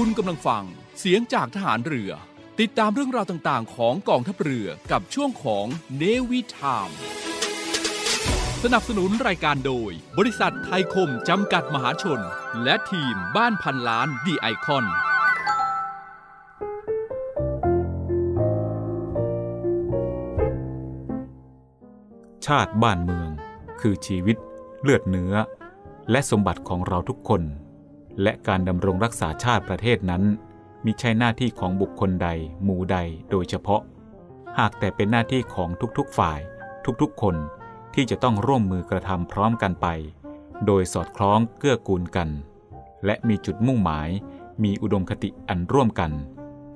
คุณกำลังฟังเสียงจากทหารเรือ ติดตามเรื่องราวต่างๆ ของกองทัพเรือกับช่วงของเนวิทามสนับสนุนรายการโดย บริษัทไทยคมจำกัดมหาชน และทีมบ้านพันล้านดีไอคอนชาติบ้านเมือง คือชีวิตเลือดเนื้อ และสมบัติของเราทุกคน และการดำรงรักษาชาติประเทศนั้นมิใช่หน้าที่ของบุคคลใด หมู่ใดโดยเฉพาะ หากแต่เป็นหน้าที่ของทุกๆฝ่าย ทุกๆ คนที่จะต้องร่วมมือกระทำพร้อมกันไป โดยสอดคล้องเกื้อกูลกัน และมีจุดมุ่งหมาย มีอุดมคติอันร่วมกัน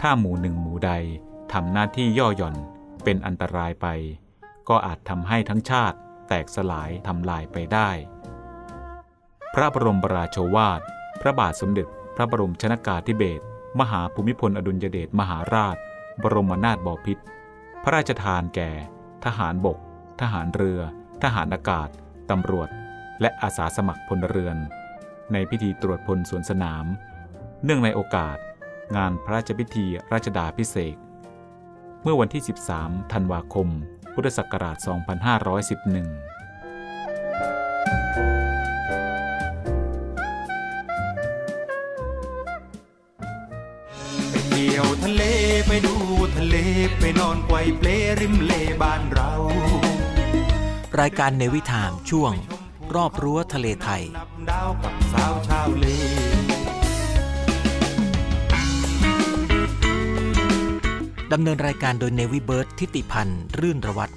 ถ้าหมู่หนึ่งหมู่ใดทำหน้าที่ย่อหย่อนเป็นอันตรายไป ก็อาจทำให้ทั้งชาติแตกสลายทำลายไปได้ พระบรมราโชวาท พระบาทสมเด็จพระบรมชนากาธิเบศรมหาภูมิพลอดุลยเดชมหาราช บรมนาถบพิตรพระราชทานแก่ ทหารบก ทหารเรือ ทหารอากาศ ตำรวจ และอาสาสมัครพลเรือน ในพิธีตรวจพลสวนสนาม เนื่องในโอกาส งานพระราชพิธีราชดาพิเศษเมื่อวันที่ 13 ธันวาคม พุทธศักราช 2511 ที่ยวทะเลไปดูทะเลไปนอนไกวเปลริมเลบ้านเรา รายการเนวิทามช่วง รอบรั้วทะเลไทยนับดาวกับสาวชาวเลดำเนินรายการโดยเนวิเบิร์ตทิติพันธ์ รื่นระวัตร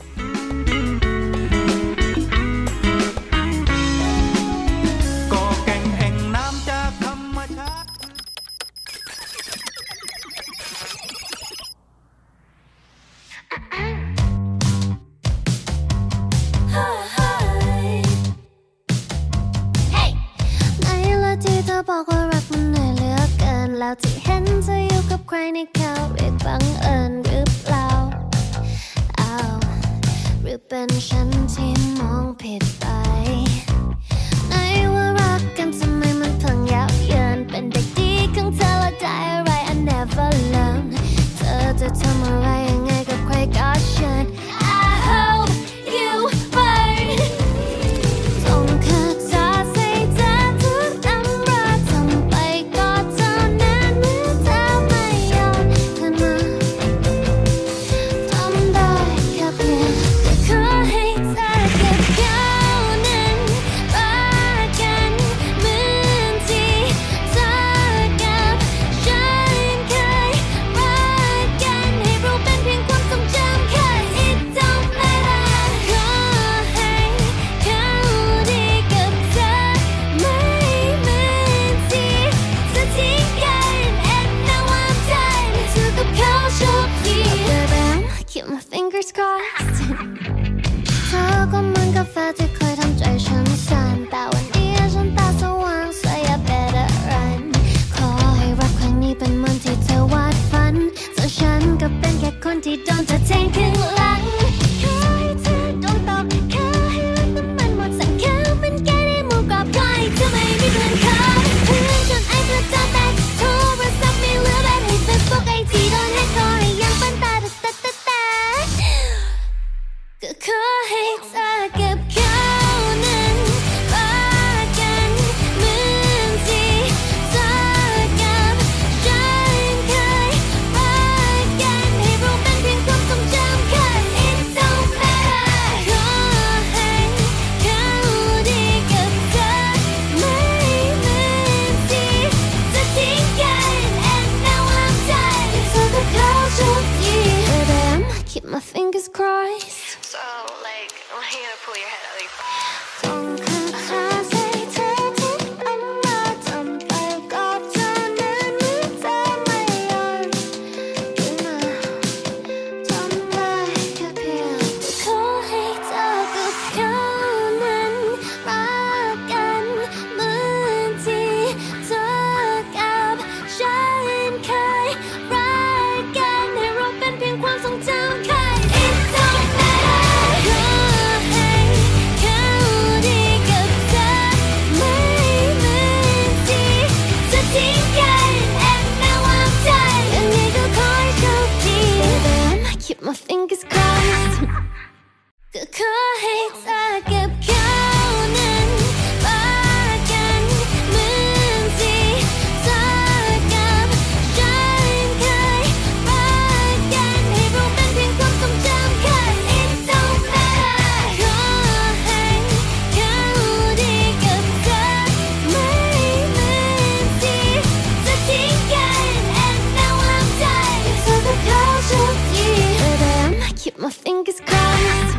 my fingers crossed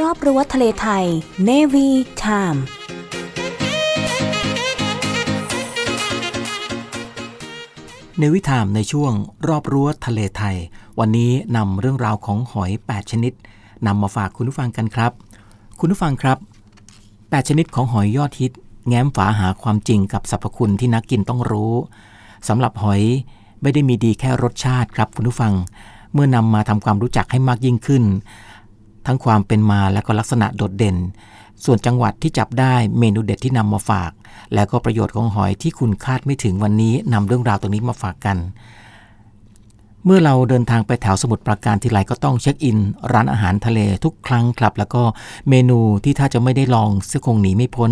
รอบรั้วทะเลไทย Navy Time ในวิถามในช่วงรอบรั้วทะเลไทย วันนี้นำเรื่องราวของหอย 8 ชนิดนำมาฝากคุณผู้ฟังกันครับ คุณผู้ฟังครับ 8 ชนิดของหอยยอดฮิต แง้มฝาหาความจริงกับสรรพคุณที่นักกินต้องรู้สำหรับหอย ไม่ได้มีดีแค่รสชาติครับคุณผู้ฟัง เมื่อนำมาทำความรู้จักให้มากยิ่งขึ้น ทั้งความเป็นมาและก็ลักษณะโดดเด่น ส่วนจังหวัดที่จับได้เมนูเด็ดที่นำมาฝาก และก็ประโยชน์ของหอยที่คุณคาดไม่ถึงวันนี้นำเรื่องราวตรงนี้มาฝากกัน เมื่อเราเดินทางไปแถวสมุทรปราการทีไรก็ต้องเช็คอิน ร้านอาหารทะเลทุกครั้งครับ แล้วก็เมนูที่ถ้าจะไม่ได้ลองเสื้อคงหนีไม่พ้น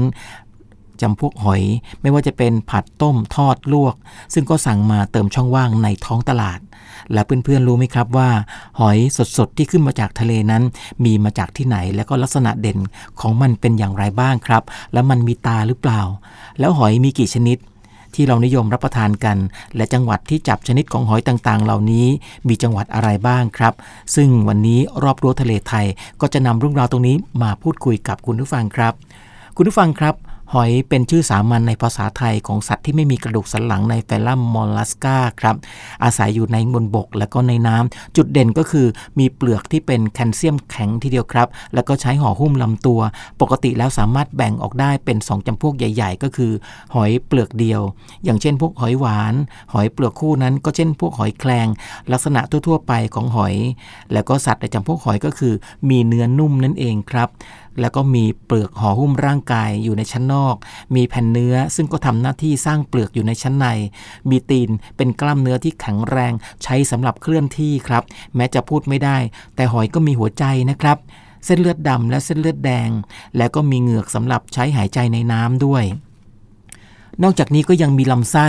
จำพวกหอย ไม่ว่าจะเป็นผัดต้มทอดลวก ซึ่งก็สั่งมาเติมช่องว่างในท้องตลาด และเพื่อนๆรู้ไหมครับว่า หอยสดๆที่ขึ้นมาจากทะเลนั้น มีมาจากที่ไหนและก็ลักษณะเด่นของมันเป็นอย่างไรบ้างครับ แล้วมันมีตาหรือเปล่า แล้วหอยมีกี่ชนิดที่เรานิยมรับประทานกัน และจังหวัดที่จับชนิดของหอยต่างๆ เหล่านี้มีจังหวัดอะไรบ้างครับ ซึ่งวันนี้รอบรั้วทะเลไทยก็จะนำเรื่องราวตรงนี้มาพูดคุยกับคุณผู้ฟังครับ คุณผู้ฟังครับ หอยเป็นชื่อสามัญในภาษาไทยของสัตว์ที่ไม่มีกระดูกสันหลังในแฟลัมมอลลัสกาครับ อาศัยอยู่ในบนบกและก็ในน้ำจุดเด่นก็คือมีเปลือกที่เป็นแคลเซียมแข็งทีเดียวครับ แล้วก็ใช้ห่อหุ้มลำตัว ปกติแล้วสามารถแบ่งออกได้เป็น 2จำพวกใหญ่ ๆ ก็คือ หอยเปลือกเดียว อย่างเช่นพวกหอยหวาน หอยเปลือกคู่นั้นก็เช่นพวกหอยแครงลักษณะทั่ว ๆ ไปของหอย แล้วก็สัตว์ในจำพวกหอยก็คือ มีเนื้อนุ่มนั่นเองครับ แล้วก็มีเปลือกห่อหุ้มร่างกายอยู่ในชั้นนอก มีแผ่นเนื้อซึ่งก็ทำหน้าที่สร้างเปลือกอยู่ในชั้นใน มีตีนเป็นกล้ามเนื้อที่แข็งแรง ใช้สำหรับเคลื่อนที่ครับ แม้จะพูดไม่ได้ แต่หอยก็มีหัวใจนะครับเส้นเลือดดำและเส้นเลือดแดง และก็มีเหงือกสำหรับใช้หายใจในน้ำด้วย นอกจากนี้ก็ยังมีลำไส้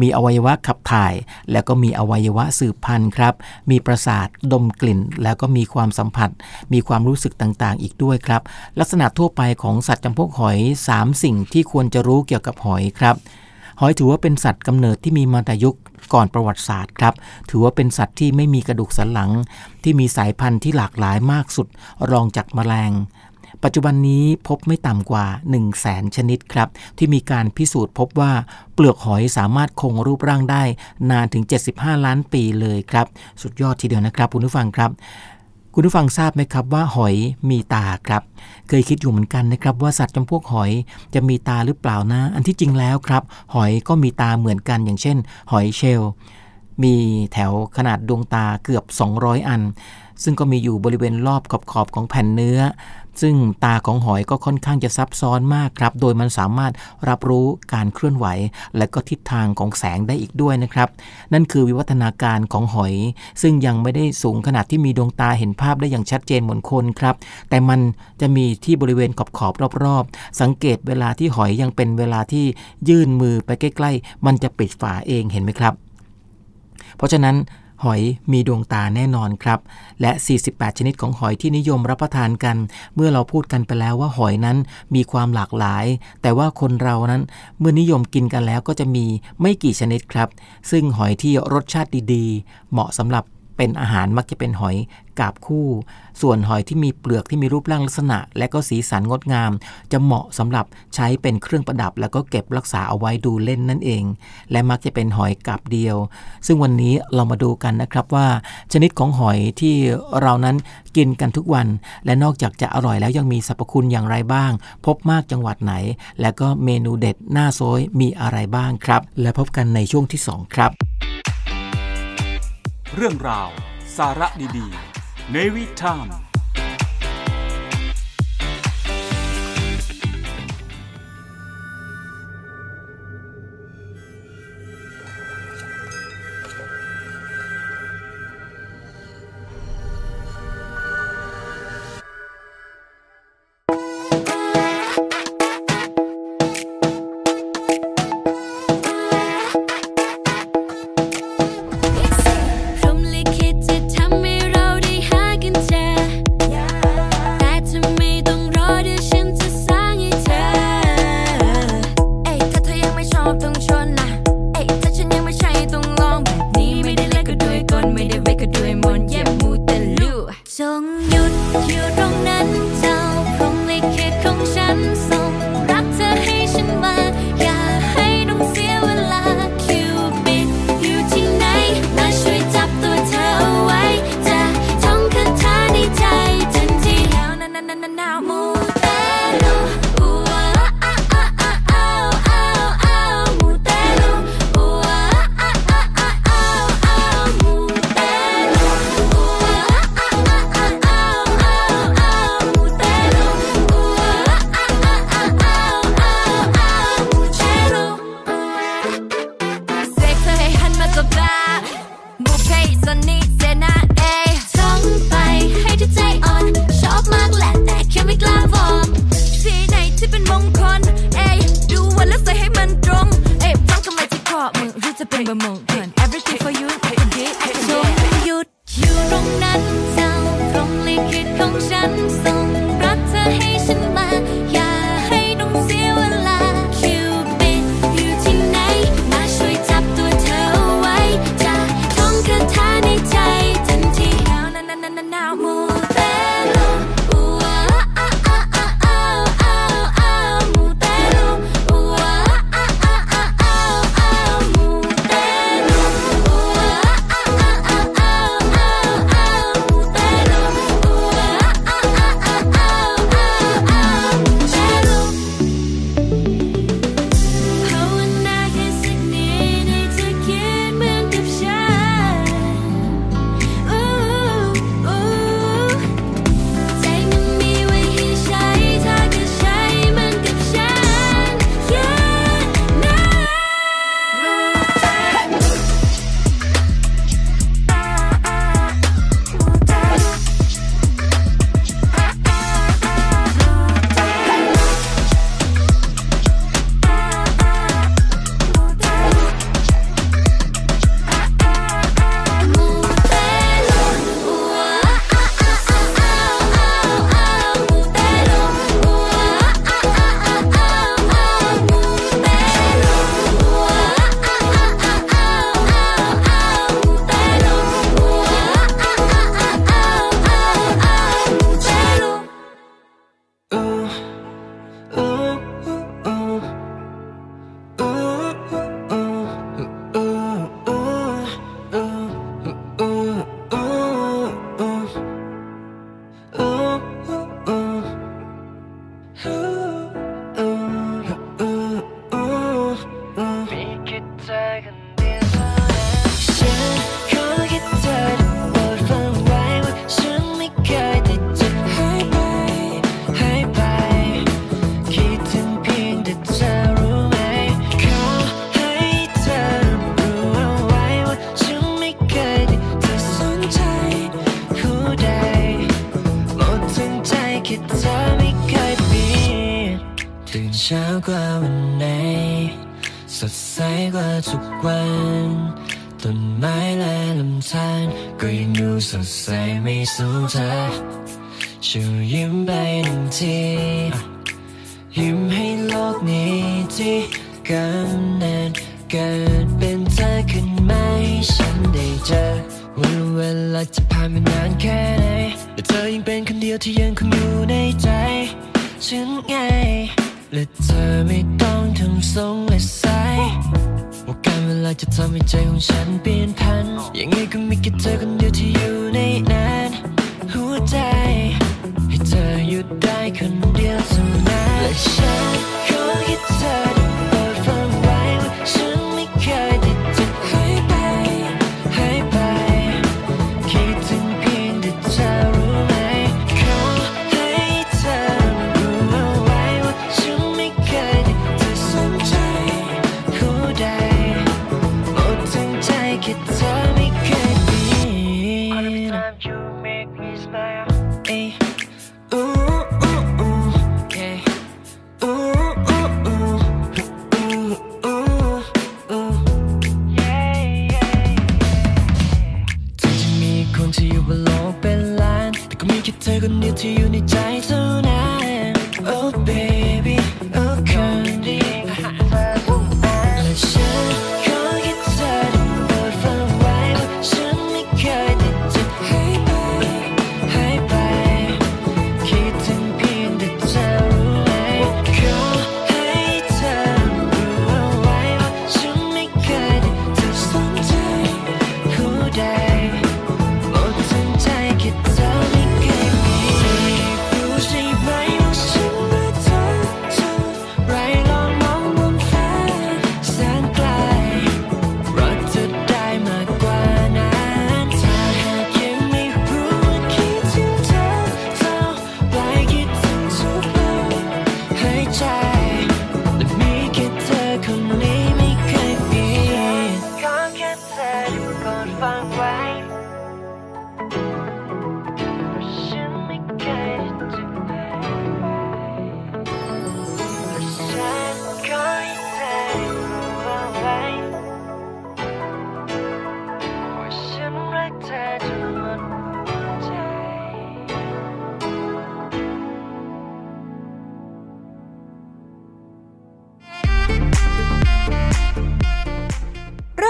มีอวัยวะขับถ่าย แล้วก็มีอวัยวะสืบพันธุ์ครับ มีประสาทดมกลิ่น แล้วก็มีความสัมผัส มีความรู้สึกต่างๆ อีกด้วยครับ ลักษณะทั่วไปของสัตว์จำพวกหอย 3 สิ่งที่ควรจะรู้เกี่ยวกับหอยครับหอยถือว่าเป็นสัตว์กำเนิดที่มีมาแต่ยุคก่อนประวัติศาสตร์ครับ ถือว่าเป็นสัตว์ที่ไม่มีกระดูกสันหลัง ที่มีสายพันธุ์ที่หลากหลายมากสุดรองจากแมลง ปัจจุบันนี้พบไม่ต่ำกว่า 1 0 0 0 0แสนชนิดครับ ที่มีการพิสูจน์พบว่าเปลือกหอยสามารถคงรูปร่างได้ นานถึง 75 ล้านปีเลยครับ สุดยอดทีเดียวนะครับคุณผู้ฟังครับคุณผู้ฟังทราบไหมครับว่าหอยมีตาครับ เคยคิดอยู่เหมือนกันนะครับว่าสัตว์จำพวกหอยจะมีตาหรือเปล่านะ อันที่จริงแล้วครับ หอยก็มีตาเหมือนกันอย่างเช่น หอยเชลล์ มีแถวขนาดดวงตาเกือบ 200 อัน ซึ่งก็มีอยู่บริเวณรอบขอบๆของแผ่นเนื้อ ซึ่งตาของหอยก็ค่อนข้างจะซับซ้อนมากครับ โดยมันสามารถรับรู้การเคลื่อนไหว และก็ทิศทางของแสงได้อีกด้วยนะครับ นั่นคือวิวัฒนาการของหอย ซึ่งยังไม่ได้สูงขนาดที่มีดวงตาเห็นภาพได้อย่างชัดเจนเหมือนคนครับ แต่มันจะมีที่บริเวณขอบขอบรอบๆ สังเกตเวลาที่หอยยังเป็นเวลาที่ยื่นมือไปใกล้ ๆ มันจะปิดฝาเองเห็นไหมครับ เพราะฉะนั้นหอยมีดวงตาแน่นอนครับ และ 48 ชนิดของหอยที่นิยมรับประทานกัน เมื่อเราพูดกันไปแล้วว่าหอยนั้นมีความหลากหลาย แต่ว่าคนเรานั้นเมื่อนิยมกินกันแล้วก็จะมีไม่กี่ชนิดครับ ซึ่งหอยที่รสชาติดีๆ เหมาะสำหรับ เป็นอาหารมักจะเป็นหอยกาบคู่ ส่วนหอยที่มีเปลือกที่มีรูปร่างลักษณะ และก็สีสันงดงาม จะเหมาะสำหรับใช้เป็นเครื่องประดับ แล้วก็เก็บรักษาเอาไว้ดูเล่นนั่นเอง และมักจะเป็นหอยกาบเดียว ซึ่งวันนี้เรามาดูกันนะครับว่า ชนิดของหอยที่เรานั้นกินกันทุกวัน และนอกจากจะอร่อยแล้วยังมีสรรพคุณอย่างไรบ้าง พบมากจังหวัดไหน และก็เมนูเด็ดหน้าโซยมีอะไรบ้างครับ และพบกันในช่วงที่สองครับ เรื่องราว สาระดีๆใน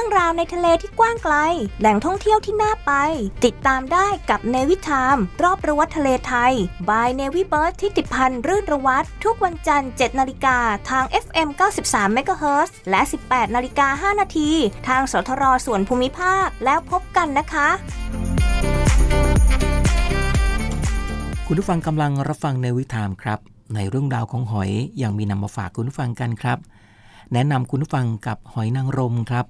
รื่องราวในทะเลที่กว้างไกล แหล่งท่องเที่ยวที่น่าไป ติดตามได้กับเนวิทามรอบรั้วทะเลไทย บายเนวิเบิร์ดที่ติดพันรื่นระวัตทุกวันจันทร์ 7 นาฬิกาทาง FM 93 MHz และ 18 นาฬิกา 5 นาที ทางสทรส่วนภูมิภาคแล้วพบกันนะคะคุณผู้ฟังกำลังรับฟังในวิถามครับ ในเรื่องราวของหอยอย่างมีนำมาฝากคุณผู้ฟังกันครับ แนะนำคุณผู้ฟังกับหอยนางรมครับ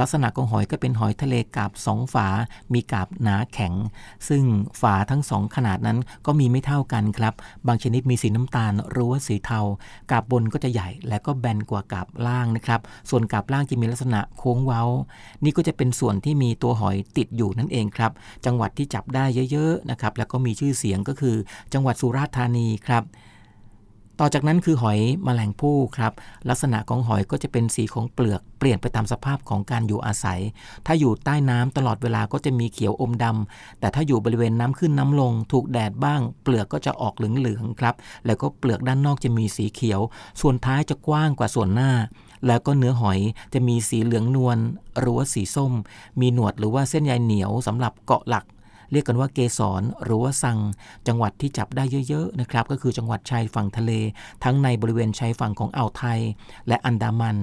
ลักษณะของหอยก็เป็นหอยทะเลกาบสองฝา มีกาบหนาแข็ง ซึ่งฝาทั้งสองขนาดนั้นก็มีไม่เท่ากันครับ บางชนิดมีสีน้ำตาลหรือว่าสีเทากาบบนก็จะใหญ่และก็แบนกว่ากาบล่างนะครับ ส่วนกาบล่างจะมีลักษณะโค้งเว้า นี่ก็จะเป็นส่วนที่มีตัวหอยติดอยู่นั่นเองครับ จังหวัดที่จับได้เยอะๆนะครับ แล้วก็มีชื่อเสียงก็คือ จังหวัดสุราษฎร์ธานีครับ ต่อจากนั้นคือหอยแมลงภู่ครับ ลักษณะของหอยก็จะเป็นสีของเปลือกเปลี่ยนไปตามสภาพของการอยู่อาศัย ถ้าอยู่ใต้น้ำตลอดเวลาก็จะมีเขียวอมดำแต่ถ้าอยู่บริเวณน้ำขึ้นน้ำลง ถูกแดดบ้าง เปลือกก็จะออกเหลืองๆครับ แล้วก็เปลือกด้านนอกจะมีสีเขียว ส่วนท้ายจะกว้างกว่าส่วนหน้าแล้วก็เนื้อหอยจะมีสีเหลืองนวลหรือว่าสีส้ม มีหนวดหรือว่าเส้นใยเหนียวสำหรับเกาะหลัก เรียกกันว่าเกสรหรือว่าสัง จังหวัดที่จับได้เยอะๆนะครับก็คือจังหวัดชายฝั่งทะเล ทั้งในบริเวณชายฝั่งของอ่าวไทย และอันดามัน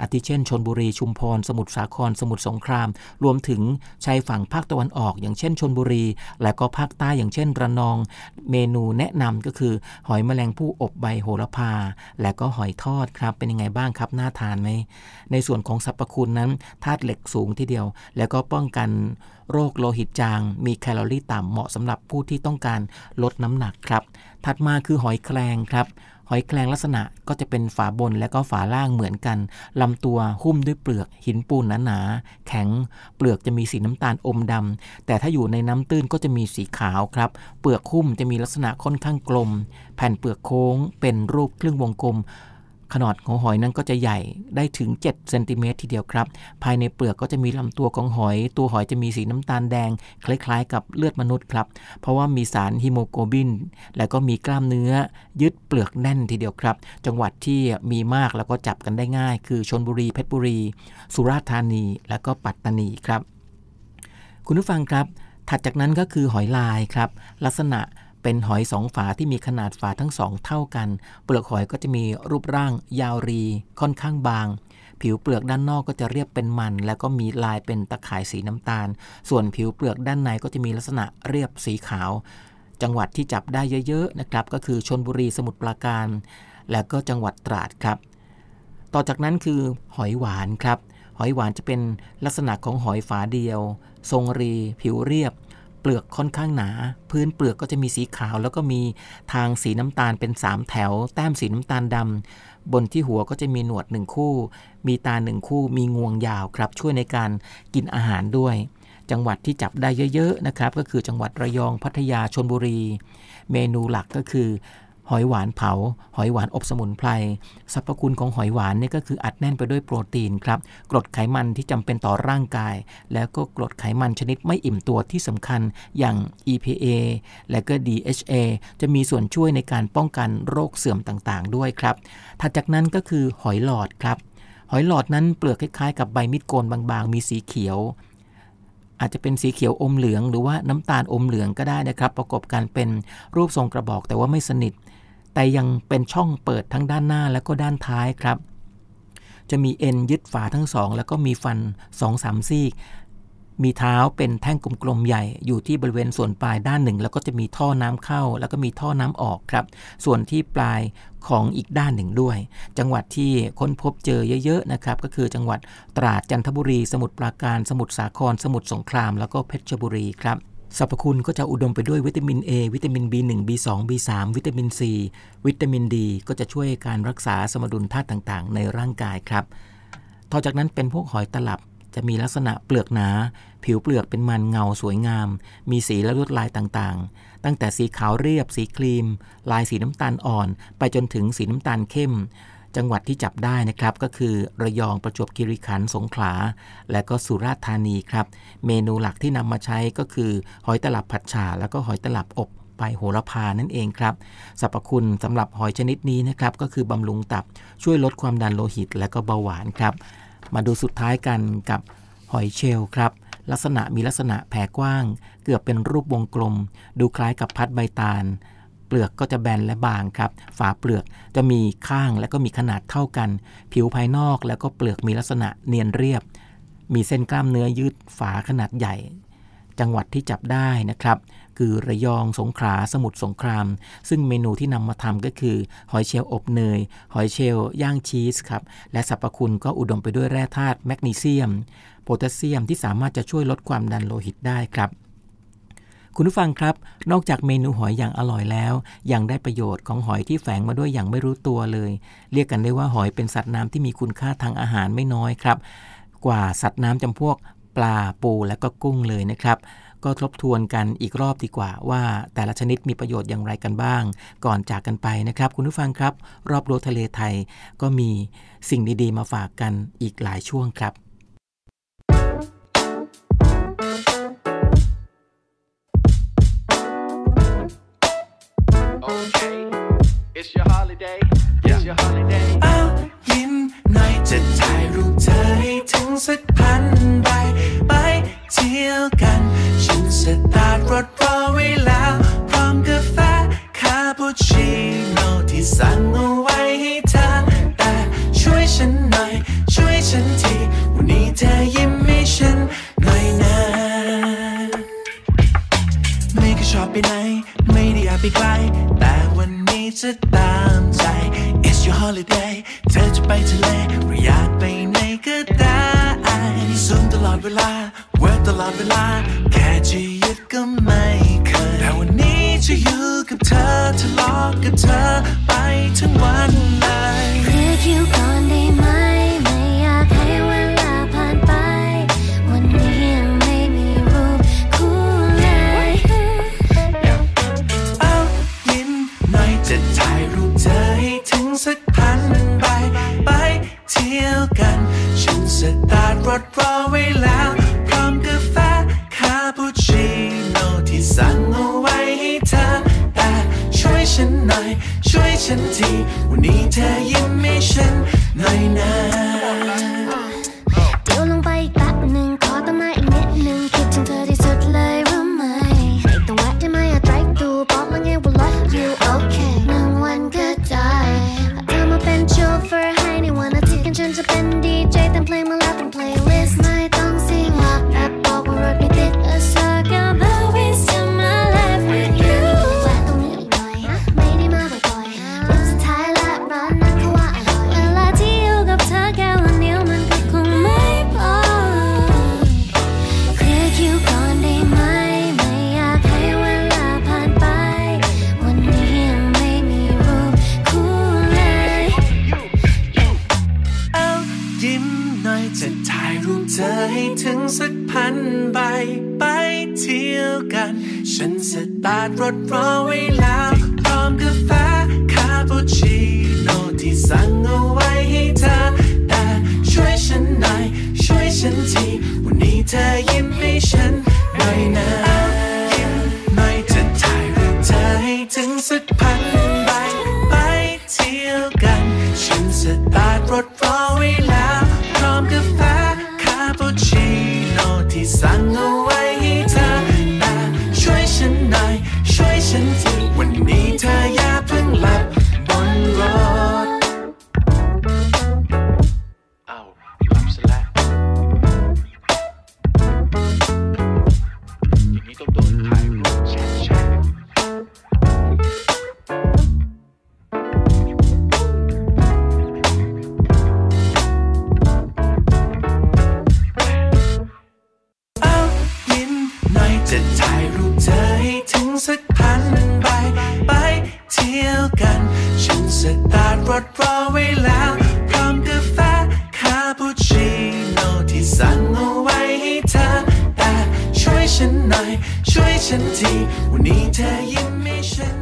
อาทิเช่นชนบุรีชุมพร สมุทรสาคร สมุทรสงคราม รวมถึงชายฝั่งภาคตะวันออก อย่างเช่นชนบุรี และก็ภาคใต้อย่างเช่นระนอง เมนูแนะนำก็คือหอยแมลงภู่อบใบโหระพา และก็หอยทอดครับเป็นยังไงบ้างครับน่าทานไหมในส่วนของสรรพคุณนั้นธาตุเหล็กสูงทีเดียว แล้วก็ป้องกันโรคโลหิตจาง มีแคลอรี่ต่ำเหมาะสำหรับผู้ที่ต้องการลดน้ำหนักครับ ถัดมาคือหอยแครงครับ หอยแครงลักษณะก็จะเป็นฝาบนและก็ฝาล่างเหมือนกันลำตัวหุ้มด้วยเปลือกหินปูนหนาๆแข็ง เปลือกจะมีสีน้ำตาลอมดำแต่ถ้าอยู่ในน้ำตื้นก็จะมีสีขาวครับ เปลือกหุ้มจะมีลักษณะค่อนข้างกลม แผ่นเปลือกโค้ง เป็นรูปครึ่งวงกลม ขนาดของหอยนั้นก็จะใหญ่ได้ถึง7เซนติเมตรทีเดียวครับ ภายในเปลือกก็จะมีลำตัวของหอย ตัวหอยจะมีสีน้ำตาลแดง คล้ายๆ กับเลือดมนุษย์ครับ เพราะว่ามีสารฮิโมโกบิน และก็มีกล้ามเนื้อ ยึดเปลือกแน่นทีเดียวครับ จังหวัดที่มีมากแล้วก็จับกันได้ง่าย คือชนบุรีเพชรบุรี สุราษฎร์ธานี และก็ปัตตานีครับ คุณผู้ฟังครับถัดจากนั้นก็คือหอยลายครับ ลักษณะ เป็นหอยสองฝาที่มีขนาดฝาทั้งสองเท่ากัน เปลือกหอยก็จะมีรูปร่างยาวรีค่อนข้างบาง ผิวเปลือกด้านนอกก็จะเรียบเป็นมัน แล้วก็มีลายเป็นตะข่ายสีน้ำตาล ส่วนผิวเปลือกด้านในก็จะมีลักษณะเรียบสีขาว จังหวัดที่จับได้เยอะๆนะครับก็คือชนบุรีสมุทรปราการ และก็จังหวัดตราดครับ ต่อจากนั้นคือหอยหวานครับหอยหวานจะเป็นลักษณะของหอยฝาเดียว ทรงรี ผิวเรียบ เปลือกค่อนข้างหนา พื้นเปลือกก็จะมีสีขาว แล้วก็มีทางสีน้ำตาลเป็น 3 แถว แต้มสีน้ำตาลดำบนที่หัวก็จะมีหนวดหนึ่งคู่ มีตาหนึ่งคู่ มีงวงยาวครับ ช่วยในการกินอาหารด้วย จังหวัดที่จับได้เยอะๆนะครับ ก็คือจังหวัดระยองพัทยาชนบุรี เมนูหลักก็คือ หอยหวานเผา หอยหวานอบสมุนไพรสรรพคุณของหอยหวานเนี่ยก็คืออัดแน่นไปด้วยโปรตีนครับกรดไขมันที่จำเป็นต่อร่างกาย แล้วก็กรดไขมันชนิดไม่อิ่มตัวที่สำคัญอย่าง EPA และก็ DHA จะมีส่วนช่วยในการป้องกันโรคเสื่อมต่างๆ ด้วยครับถัดจากนั้นก็คือหอยหลอดครับหอยหลอดนั้นเปลือกคล้ายๆ กับใบมีดโกนบางๆ มีสีเขียว อาจจะเป็นสีเขียวอมเหลือง หรือว่าน้ำตาลอมเหลืองก็ได้นะครับ ประกบกันเป็นรูปทรงกระบอกแต่ว่าไม่สนิท แต่ยังเป็นช่องเปิดทั้งด้านหน้าและก็ด้านท้ายครับ จะมีเอ็นยึดฝาทั้งสองแล้วก็มีฟัน2อสามซี่มีเท้าเป็นแท่งกลมๆใหญ่อยู่ที่บริเวณส่วนปลายด้านหนึ่ง แล้วก็จะมีท่อน้ำเข้า แล้วก็มีท่อน้ำออกครับ ส่วนที่ปลายของอีกด้านหนึ่งด้วย จังหวัดที่ค้นพบเจอเยอะๆนะครับ ก็คือจังหวัดตราดจันทบุรี สมุทรปราการ สมุทรสาคร สมุทรสงคราม แล้วก็เพชรบุรีครับ สรรพคุณก็จะอุดมไปด้วยวิตามิน A วิตามิน B1 B2 B3 วิตามิน C วิตามิน D ก็จะช่วยการรักษาสมดุลธาตุต่างๆ ในร่างกายครับ ต่อจากนั้นเป็นพวกหอยตลับจะมีลักษณะเปลือกหนา ผิวเปลือกเป็นมันเงาสวยงาม มีสีและลวดลายต่างๆ ตั้งแต่สีขาวเรียบ สีครีม ลายสีน้ำตาลอ่อน ไปจนถึงสีน้ำตาลเข้ม จังหวัดที่จับได้นะครับก็คือระยองประจวบคีรีขันธ์สงขลา และก็สุราษฎร์ธานีครับ เมนูหลักที่นำมาใช้ก็คือ หอยตลับผัดฉ่าแล้วก็หอยตลับอบใบโหระพานั่นเองครับสรรพคุณสำหรับหอยชนิดนี้นะครับก็คือบำรุงตับช่วยลดความดันโลหิต และก็เบาหวานครับ มาดูสุดท้ายกันกับหอยเชลล์ครับลักษณะมีลักษณะแผ่กว้าง เกือบเป็นรูปวงกลม ดูคล้ายกับพัดใบตาล ปลือกก็จะแบนและบางครับ ฝาเปลือกจะมีข้างและก็มีขนาดเท่ากัน ผิวภายนอกแล้วก็เปลือกมีลักษณะเนียนเรียบ มีเส้นกล้ามเนื้อยืดฝาขนาดใหญ่ จังหวัดที่จับได้นะครับ คือระยองสงขลาสมุทรสงคราม ซึ่งเมนูที่นำมาทำก็คือ หอยเชลล์อบเนย หอยเชลล์ย่างชีสครับ และสรรพคุณก็อุดมไปด้วยแร่ธาตุแมกนีเซียม โพแทสเซียมที่สามารถจะช่วยลดความดันโลหิตได้ครับ คุณผู้ฟังครับ นอกจากเมนูหอยอย่างอร่อยแล้ว ยังได้ประโยชน์ของหอยที่แฝงมาด้วยอย่างไม่รู้ตัวเลย เรียกกันได้ว่าหอยเป็นสัตว์น้ำที่มีคุณค่าทางอาหารไม่น้อยครับ กว่าสัตว์น้ำจำพวกปลาปูและก็กุ้งเลยนะครับ ก็ทบทวนกันอีกรอบดีกว่าว่าแต่ละชนิดมีประโยชน์อย่างไรกันบ้าง ก่อนจากกันไปนะครับ คุณผู้ฟังครับ รอบรั้วทะเลไทยก็มีสิ่งดีๆ มาฝากกันอีกหลายช่วงครับ Okay, it's your holiday. It's your holiday. อ้าวยิ้มหน่อยจะถ่ายรูปเธอให้ถึงสักพันใบไปเที่ยวกัน ฉันสตาร์ทรถรอไว้แล้ว พร้อมกาแฟคาปูชิโน่ที่สั่งเอาไว้ให้เธอ แต่ช่วยฉันหน่อย ช่วยฉันที วันนี้เธอยิ้มให้ฉันหน่อยนะ ไม่เคยชอบไปไหนไม่ได้ อยาไปไกล แต่วันนี้จะตามใจ It's your holiday เธอจะไปทะเลหรืออยากไปไหนก็ได้ซูมตลอดเวลา work ตลอดเวลา แค่จะยุดก็ไม่เคย แต่วันนี้จะอยู่กับเธอทะเลาะกับเธอไปทั้งวันเลยเรียกอยู่ก่อน สักพันใบไปเที่ยวกัน ฉันสตาร์ทรถรอไว้แล้ว พร้อมกาแฟคาปูชิโนที่สั่งเอาไว้ให้เธอแต่ช่วยฉันหน่อย ช่วยฉันที วันนี้เธอยิ้มให้ฉันหน่อยนะินหน่อยจะถ่ายรูปเธอให้ถึงสักพันใบไปเที่ยวกัน ฉันสตาร์ทรถรอไว้แล้ว พร้อมกาแฟคาปูชิโนที่สั่งเอาไว้ให้เธอ แต่ช่วยฉันหน่อย ช่วยฉันที วันนี้เธอยิ้มให้ฉัน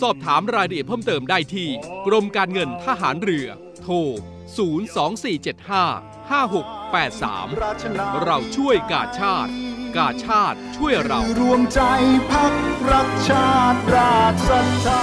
สอบถามรายละเอียดเพิ่มเติมได้ที่ กรมการเงินทหารเรือ โทร 02475 5683 เราช่วยกาชาติ กาชาติช่วยเรา รวมใจพักรักชาติราชศรัทธา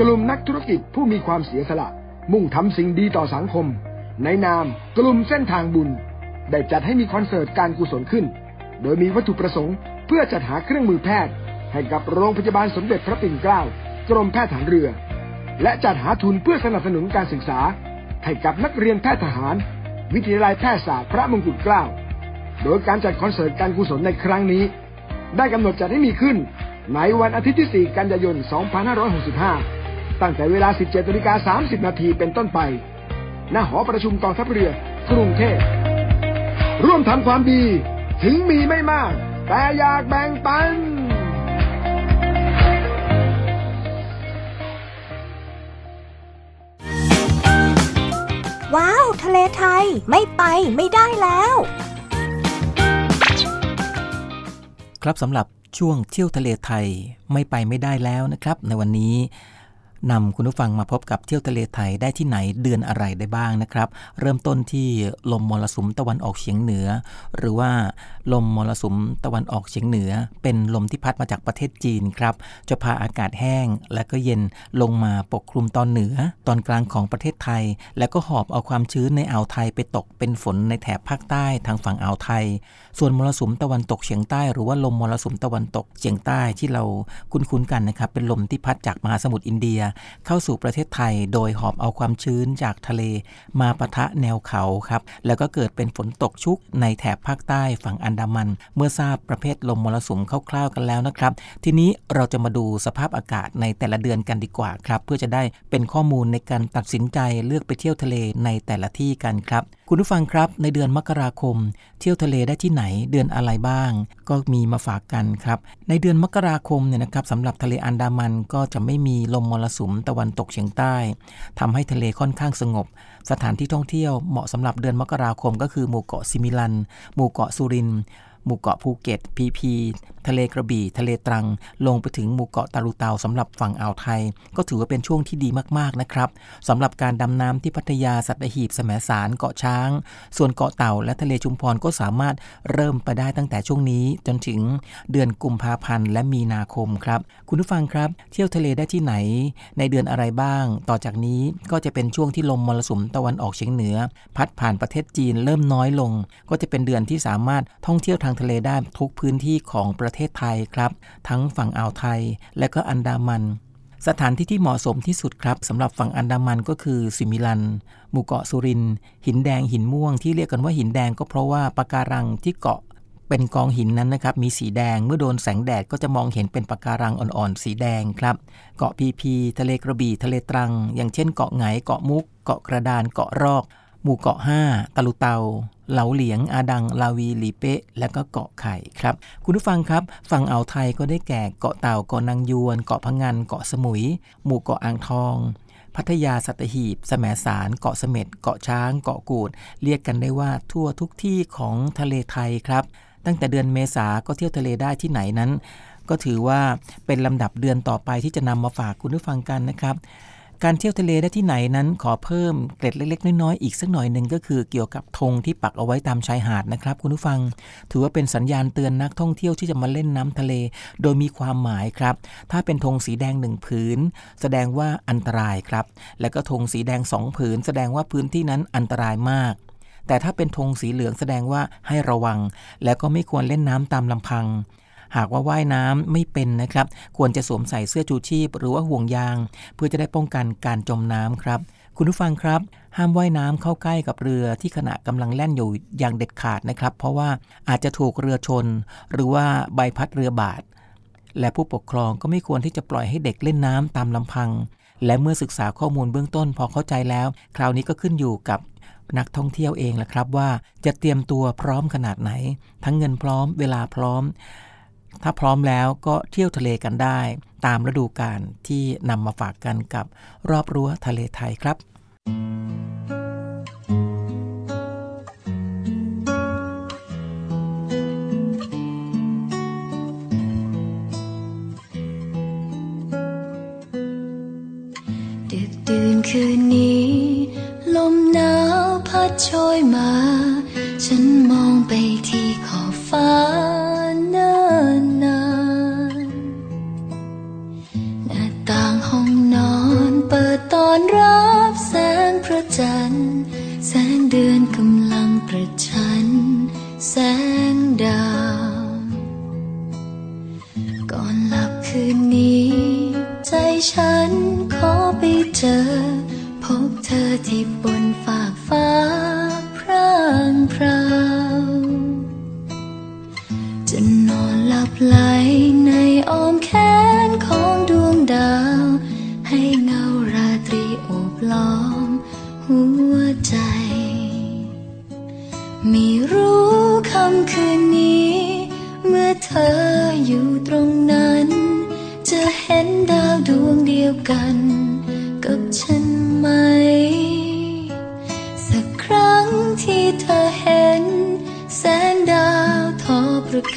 กลุ่มนักธุรกิจผู้มีความเสียสละ มุ่งทำสิ่งดีต่อสังคม ในนามกลุ่มเส้นทางบุญ ได้จัดให้มีคอนเสิร์ตการกุศลขึ้น โดยมีวัตถุประสงค์ เพื่อจัดหาเครื่องมือแพทย์ ให้กับโรงพยาบาลสมเด็จพระปิ่นเกล้ากรมแพทย์ทหารเรือ และจัดหาทุนเพื่อสนับสนุนการศึกษา ให้กับนักเรียนแพทย์ทหาร วิทยาลัยแพทยศาสตร์พระมงกุฎเกล้าโดยการจัดคอนเสิร์ตการกุศลในครั้งนี้ ได้กำหนดจัดให้มีขึ้นในวันอาทิตย์ที่ 4 กันยายน 2565 ตั้งแต่เวลา 17นาฬิกา30 นาทีเป็นต้นไป ณ หอประชุมกองทัพเรือ กรุงเทพ ร่วมทำความดี ถึงมีไม่มาก แต่อยากแบ่งปันว้าว ทะเลไทยไม่ไปไม่ได้แล้ว ครับสำหรับช่วงเที่ยวทะเลไทยไม่ไปไม่ได้แล้วนะครับ ในวันนี้ นำคุณผู้ฟังมาพบกับเที่ยวทะเลไทยได้ที่ไหนเดือนอะไรได้บ้างนะครับ เริ่มต้นที่ลมมรสุมตะวันออกเฉียงเหนือ หรือว่าลมมรสุมตะวันออกเฉียงเหนือ เป็นลมที่พัดมาจากประเทศจีนครับ จะพาอากาศแห้งและก็เย็นลงมาปกคลุมตอนเหนือ ตอนกลางของประเทศไทย และก็หอบเอาความชื้นในอ่าวไทยไปตกเป็นฝนในแถบภาคใต้ทางฝั่งอ่าวไทย ส่วนมรสุมตะวันตกเฉียงใต้ หรือว่าลมมรสุมตะวันตกเฉียงใต้ที่เราคุ้นๆกันนะครับเป็นลมที่พัดจากมหาสมุทรอินเดียเข้าสู่ประเทศไทย โดยหอบเอาความชื้นจากทะเล มาปะทะแนวเขาครับ แล้วก็เกิดเป็นฝนตกชุกในแถบภาคใต้ฝั่งอันดามัน เมื่อทราบประเภทลมมรสุมคร่าวๆกันแล้วนะครับ ทีนี้เราจะมาดูสภาพอากาศในแต่ละเดือนกันดีกว่าครับ เพื่อจะได้เป็นข้อมูลในการตัดสินใจเลือกไปเที่ยวทะเลในแต่ละที่กันครับคุณผู้ฟังครับในเดือนมกราคม เที่ยวทะเลได้ที่ไหนเดือนอะไรบ้าง ก็มีมาฝากกันครับในเดือนมกราคมเนี่ยนะครับสำหรับทะเลอันดามันก็จะไม่มีลมมรสุมตะวันตกเฉียงใต้ทำให้ทะเลค่อนข้างสงบ สถานที่ท่องเที่ยวเหมาะสำหรับเดือนมกราคม ก็คือหมู่เกาะซิมิลัน หมู่เกาะสุรินทร์ หมู่เกาะภูเก็ต พีพี ทะเลกระบี่ ทะเลตรัง ลงไปถึงหมู่เกาะตาลุเตาสำหรับฝั่งอ่าวไทย ก็ถือว่าเป็นช่วงที่ดีมากๆนะครับสำหรับการดำน้ำที่พัทยาสัตหีบแสมสารเกาะช้าง ส่วนเกาะเต่าและทะเลชุมพรก็สามารถเริ่มไปได้ตั้งแต่ช่วงนี้ จนถึงเดือนกุมภาพันธ์และมีนาคมครับ คุณผู้ฟังครับ เที่ยวทะเลได้ที่ไหน ในเดือนอะไรบ้าง ต่อจากนี้ก็จะเป็นช่วงที่ลมมรสุมตะวันออกเฉียงเหนือ พัดผ่านประเทศจีนเริ่มน้อยลง ก็จะเป็นเดือนที่สามารถท่องเที่ยวทางทะเลได้ทุกพื้นที่ของประเทศไทยครับ ทั้งฝั่งอ่าวไทยและก็อันดามัน สถานที่ที่เหมาะสมที่สุดครับสำหรับฝั่งอันดามันก็คือสิมิลัน หมู่เกาะสุรินทร์หินแดงหินม่วงที่เรียกกันว่าหินแดงก็เพราะว่าปะการังที่เกาะเป็นกองหินนั้นนะครับ มีสีแดงเมื่อโดนแสงแดดก็จะมองเห็นเป็นปะการังอ่อนๆ สีแดงครับ เกาะพีพี ทะเลกระบี่ ทะเลตรัง อย่างเช่นเกาะไหงเกาะมุก เกาะกระดาน เกาะรอก หมู่เกาะ 5 ตะลุเตา เหลาเหลียง อาดัง ลาวี หลีเป๊ะ และก็เกาะไข่ครับ คุณผู้ฟังครับ ฝั่งอ่าวไทยก็ได้แก่เกาะเต่า เกาะนางยวน เกาะพังงานเกาะสมุย หมู่เกาะอ่างทอง พัทยาสัตหีบ แสมสาร เกาะเสม็ด เกาะช้าง เกาะกูด เรียกกันได้ว่าทั่วทุกที่ของทะเลไทยครับ ตั้งแต่เดือนเมษาก็เที่ยวทะเลได้ที่ไหนนั้น ก็ถือว่าเป็นลำดับเดือนต่อไปที่จะนำมาฝากคุณผู้ฟังกันนะครับ การเที่ยวทะเลได้ที่ไหนนั้นขอเพิ่มเกร็ดเล็กๆน้อยๆอีกสักหน่อยหนึ่งก็คือเกี่ยวกับธงที่ปักเอาไว้ตามชายหาดนะครับ คุณผู้ฟัง ถือว่าเป็นสัญญาณเตือนนักท่องเที่ยวที่จะมาเล่นน้ำทะเล โดยมีความหมายครับ ถ้าเป็นธงสีแดงหนึ่งผืน แสดงว่าอันตรายครับ และก็ธงสีแดงสองผืน แสดงว่าพื้นที่นั้นอันตรายมากแต่ถ้าเป็นธงสีเหลืองแสดงว่าให้ระวัง แล้วก็ไม่ควรเล่นน้ำตามลำพัง หากว่าว่ายน้ำไม่เป็นนะครับ ควรจะสวมใส่เสื้อชูชีพ หรือว่าห่วงยาง เพื่อจะได้ป้องกันการจมน้ำครับ คุณผู้ฟังครับ ห้ามว่ายน้ำเข้าใกล้กับเรือที่ขณะกำลังแล่นอยู่อย่างเด็ดขาดนะครับ เพราะว่าอาจจะถูกเรือชน หรือว่าใบพัดเรือบาดและผู้ปกครองก็ไม่ควรที่จะปล่อยให้เด็กเล่นน้ำตามลำพัง และเมื่อศึกษาข้อมูลเบื้องต้นพอเข้าใจแล้ว คราวนี้ก็ขึ้นอยู่กับนักท่องเที่ยวเองแหละครับว่าจะเตรียมตัวพร้อมขนาดไหน ทั้งเงินพร้อมเวลาพร้อม ถ้าพร้อมแล้วก็เที่ยวทะเลกันได้ ตามฤดูกาลที่นำมาฝากกันกับรอบรั้วทะเลไทยครับ ดึกดื่นคืนนี้ ลมหนาวพัดโชยมา ฉันมองไปที่ขอบฟ้า เจอ พบเธอที่บน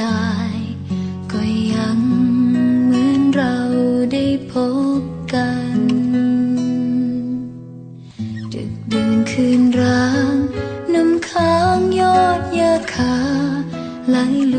กาย ก็ยังเหมือนเราได้พบกัน ดึกดื่นคืนร้าง น้ำค้างยอดยาคาไหลลู่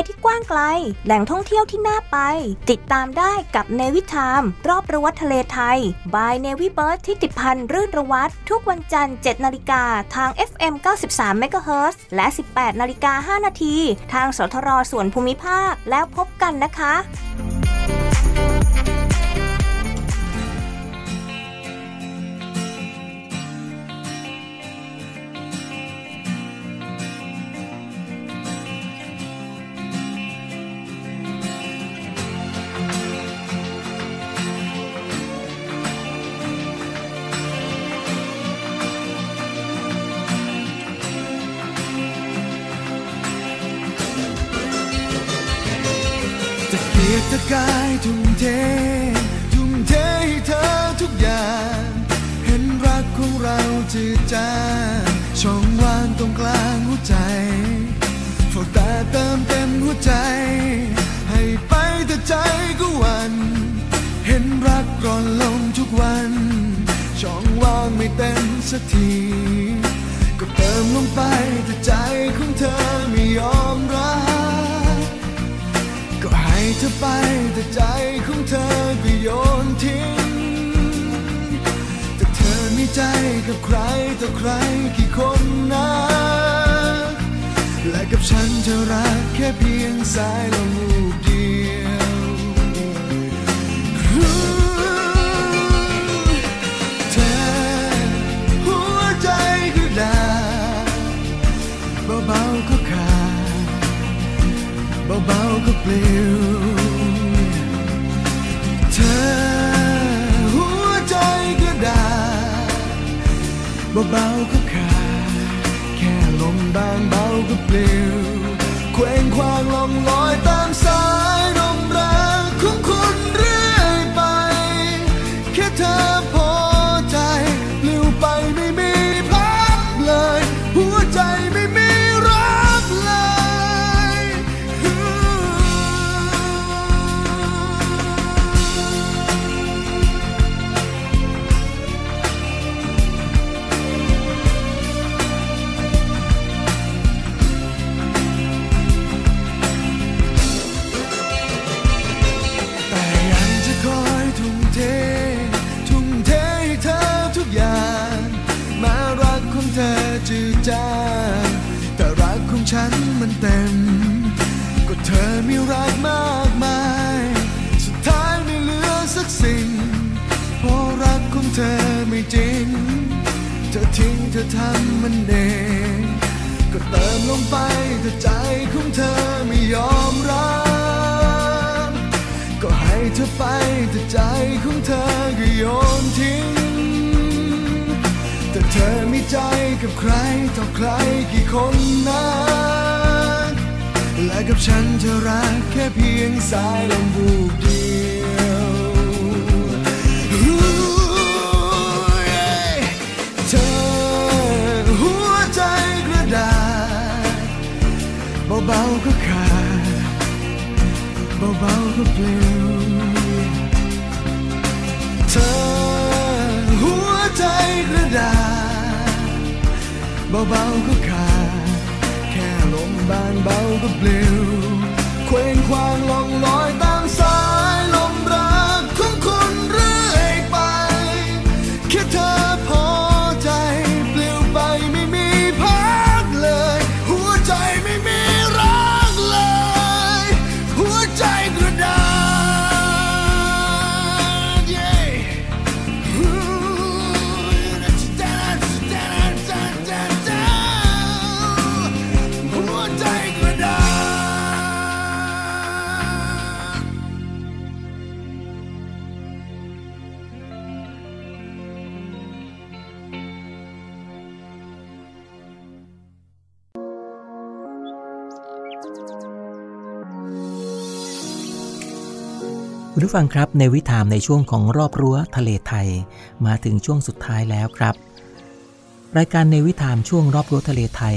ลที่กว้างไกล แหล่งท่องเที่ยวที่น่าไป ติดตามได้กับเนวิทามรอบรั้วทะเลไทย บายเนวิเบิร์ดที่ติดพันรื่นระวัตทุกวันจันทร์ 7 นาฬิกาทาง FM 93 MHz และ 18 นาฬิกา 5 นาที ทางสทรส่วนภูมิภาคแล้วพบกันนะคะ ใจเฝ้าแต่เติมเต็มหัวใจ ให้ไปแต่ใจก็วัน เห็นรักร่อนลงทุกวัน ช่องว่างไม่เต็มสักที ก็เติมลงไปแต่ใจของเธอไม่ยอมรับก็ให้เธอไปแต่ใจของเธอก็โยนทิ้งแต่เธอมีใจกับใครต่อใครกี่คนนะ และกับฉันเธอรักแค่เพียงสายลมวูบเดียวเธอหัวใจคือดาบเบาๆก็ขาดเบาๆก็ปลิวเธอหัวใจก็ได้เบาๆก็ ก็ปลิวเคว้งคว้างลองลอยตามสาย ธอทิ้งเธอทำมันเองก็เติมลงไปแต่ใจของเธอไม่ยอมรับ ก็ให้เธอไปแต่ใจของเธอก็โยนทิ้ง แต่เธอมีใจกับใครต่อใครกี่คนนะและกับฉันเธอรักแค่เพียงสายลมบูบเดียว เบาๆก็ขาดเบาๆก็ปลิวเธอหัวใจกระดาษเบาๆก็ขาดแค่ลมบานเบาก็ปลิวเคว้งคว้างลองลอยตามสายลมรักของคนเรื่อยไปแค่เธอพอ ผู้ฟังครับในวิถามในช่วงของรอบรั้วทะเลไทย มาถึงช่วงสุดท้ายแล้วครับ รายการในวิถามช่วงรอบรั้วทะเลไทย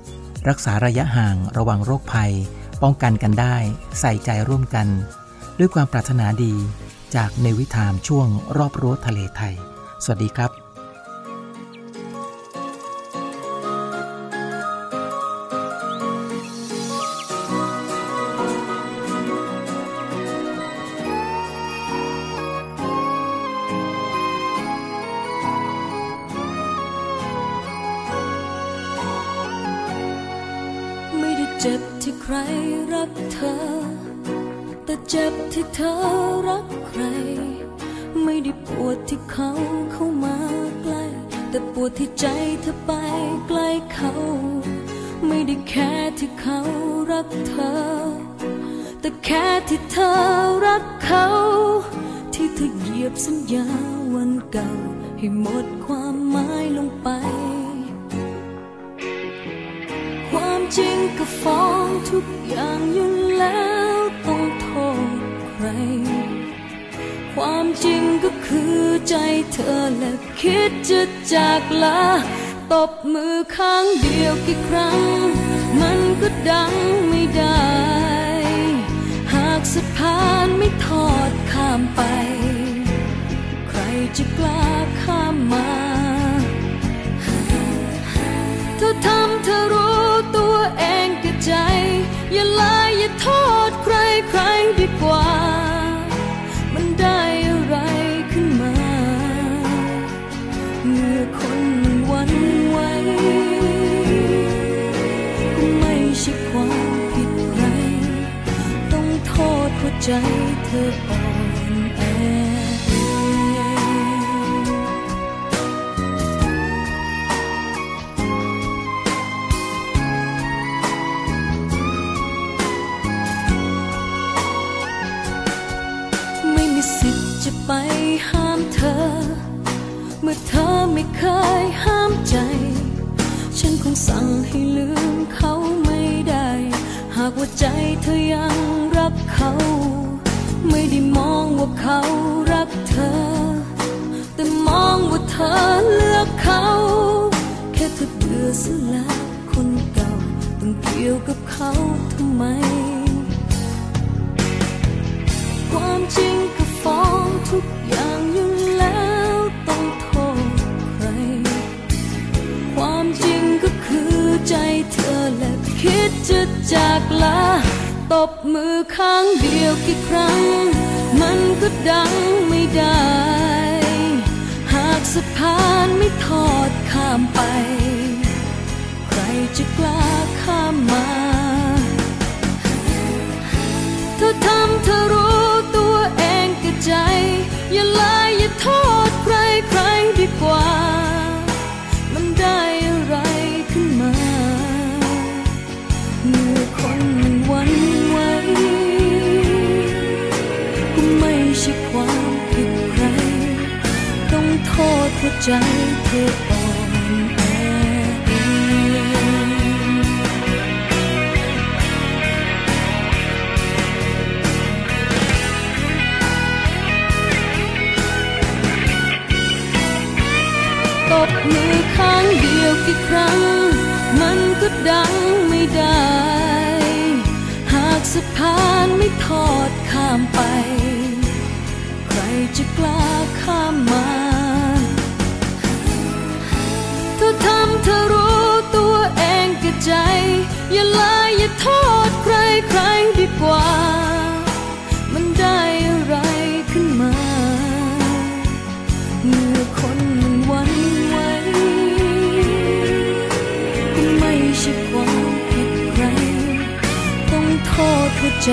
รักษาระยะห่างระวังโรคภัย ป้องกันกันได้ ใส่ใจร่วมกัน ด้วยความปรารถนาดีจากในวิถามช่วงรอบรั้วทะเลไทย สวัสดีครับ ที่เขาเข้ามาใกล้ แต่ปวดที่ใจเธอไปใกล้เขา ไม่ได้แค่ที่เขารักเธอ แต่แค่ที่เธอรักเขา ที่เธอเหยียบสัญญาวันเก่า ให้หมดความหมายลงไป ความจริงก็ฟ้องทุกอย่างอยู่แล้ว ความจริงก็คือใจเธอและคิดจะจากลา ตบมือข้างเดียวกี่ครั้ง มันก็ดังไม่ได้ หากสะพานไม่ทอดข้ามไป ใครจะกล้า เธออ่อนแอไม่มีสิทธิ์จะไปห้ามเธอ เมื่อเธอไม่เคยห้ามใจ ฉันคงสั่งให้ลืมเขาไม่ได้ หากว่าใจเธอยังรักเขา ไม่ได้มองว่าเขารักเธอ แต่มองว่าเธอเลือกเขา แค่เธอเบื่อสแล้วคนเก่าต้องเกี่ยวกับเขาทำไม ความจริงก็ฟ้องทุกอย่างอยู่แล้วต้องโทษใคร ความจริงก็คือใจเธอและคิดจะจากลา ตบมือข้างเดียวกี่ครั้ง มันก็ดังไม่ได้ หากสะพานไม่ทอดข้ามไป ใครจะกล้าข้ามมาเธอทำเธอรู้ตัวเองกับใจ อย่าลายอย่าโทษใครใครดีกว่า ใจเธออ่อนแอตบมือข้างเดียวกี่ครั้ง มันก็ดังไม่ได้ หากสะพานไม่ทอดข้ามไป ใครจะกล้าข้ามมา ใจ อย่าลายอย่าโทษใครใครดีกว่า มันได้อะไรขึ้นมา เมื่อคนมันวันไหวก็ไม่ใช่ความผิดใคร ต้องโทษหัวใจ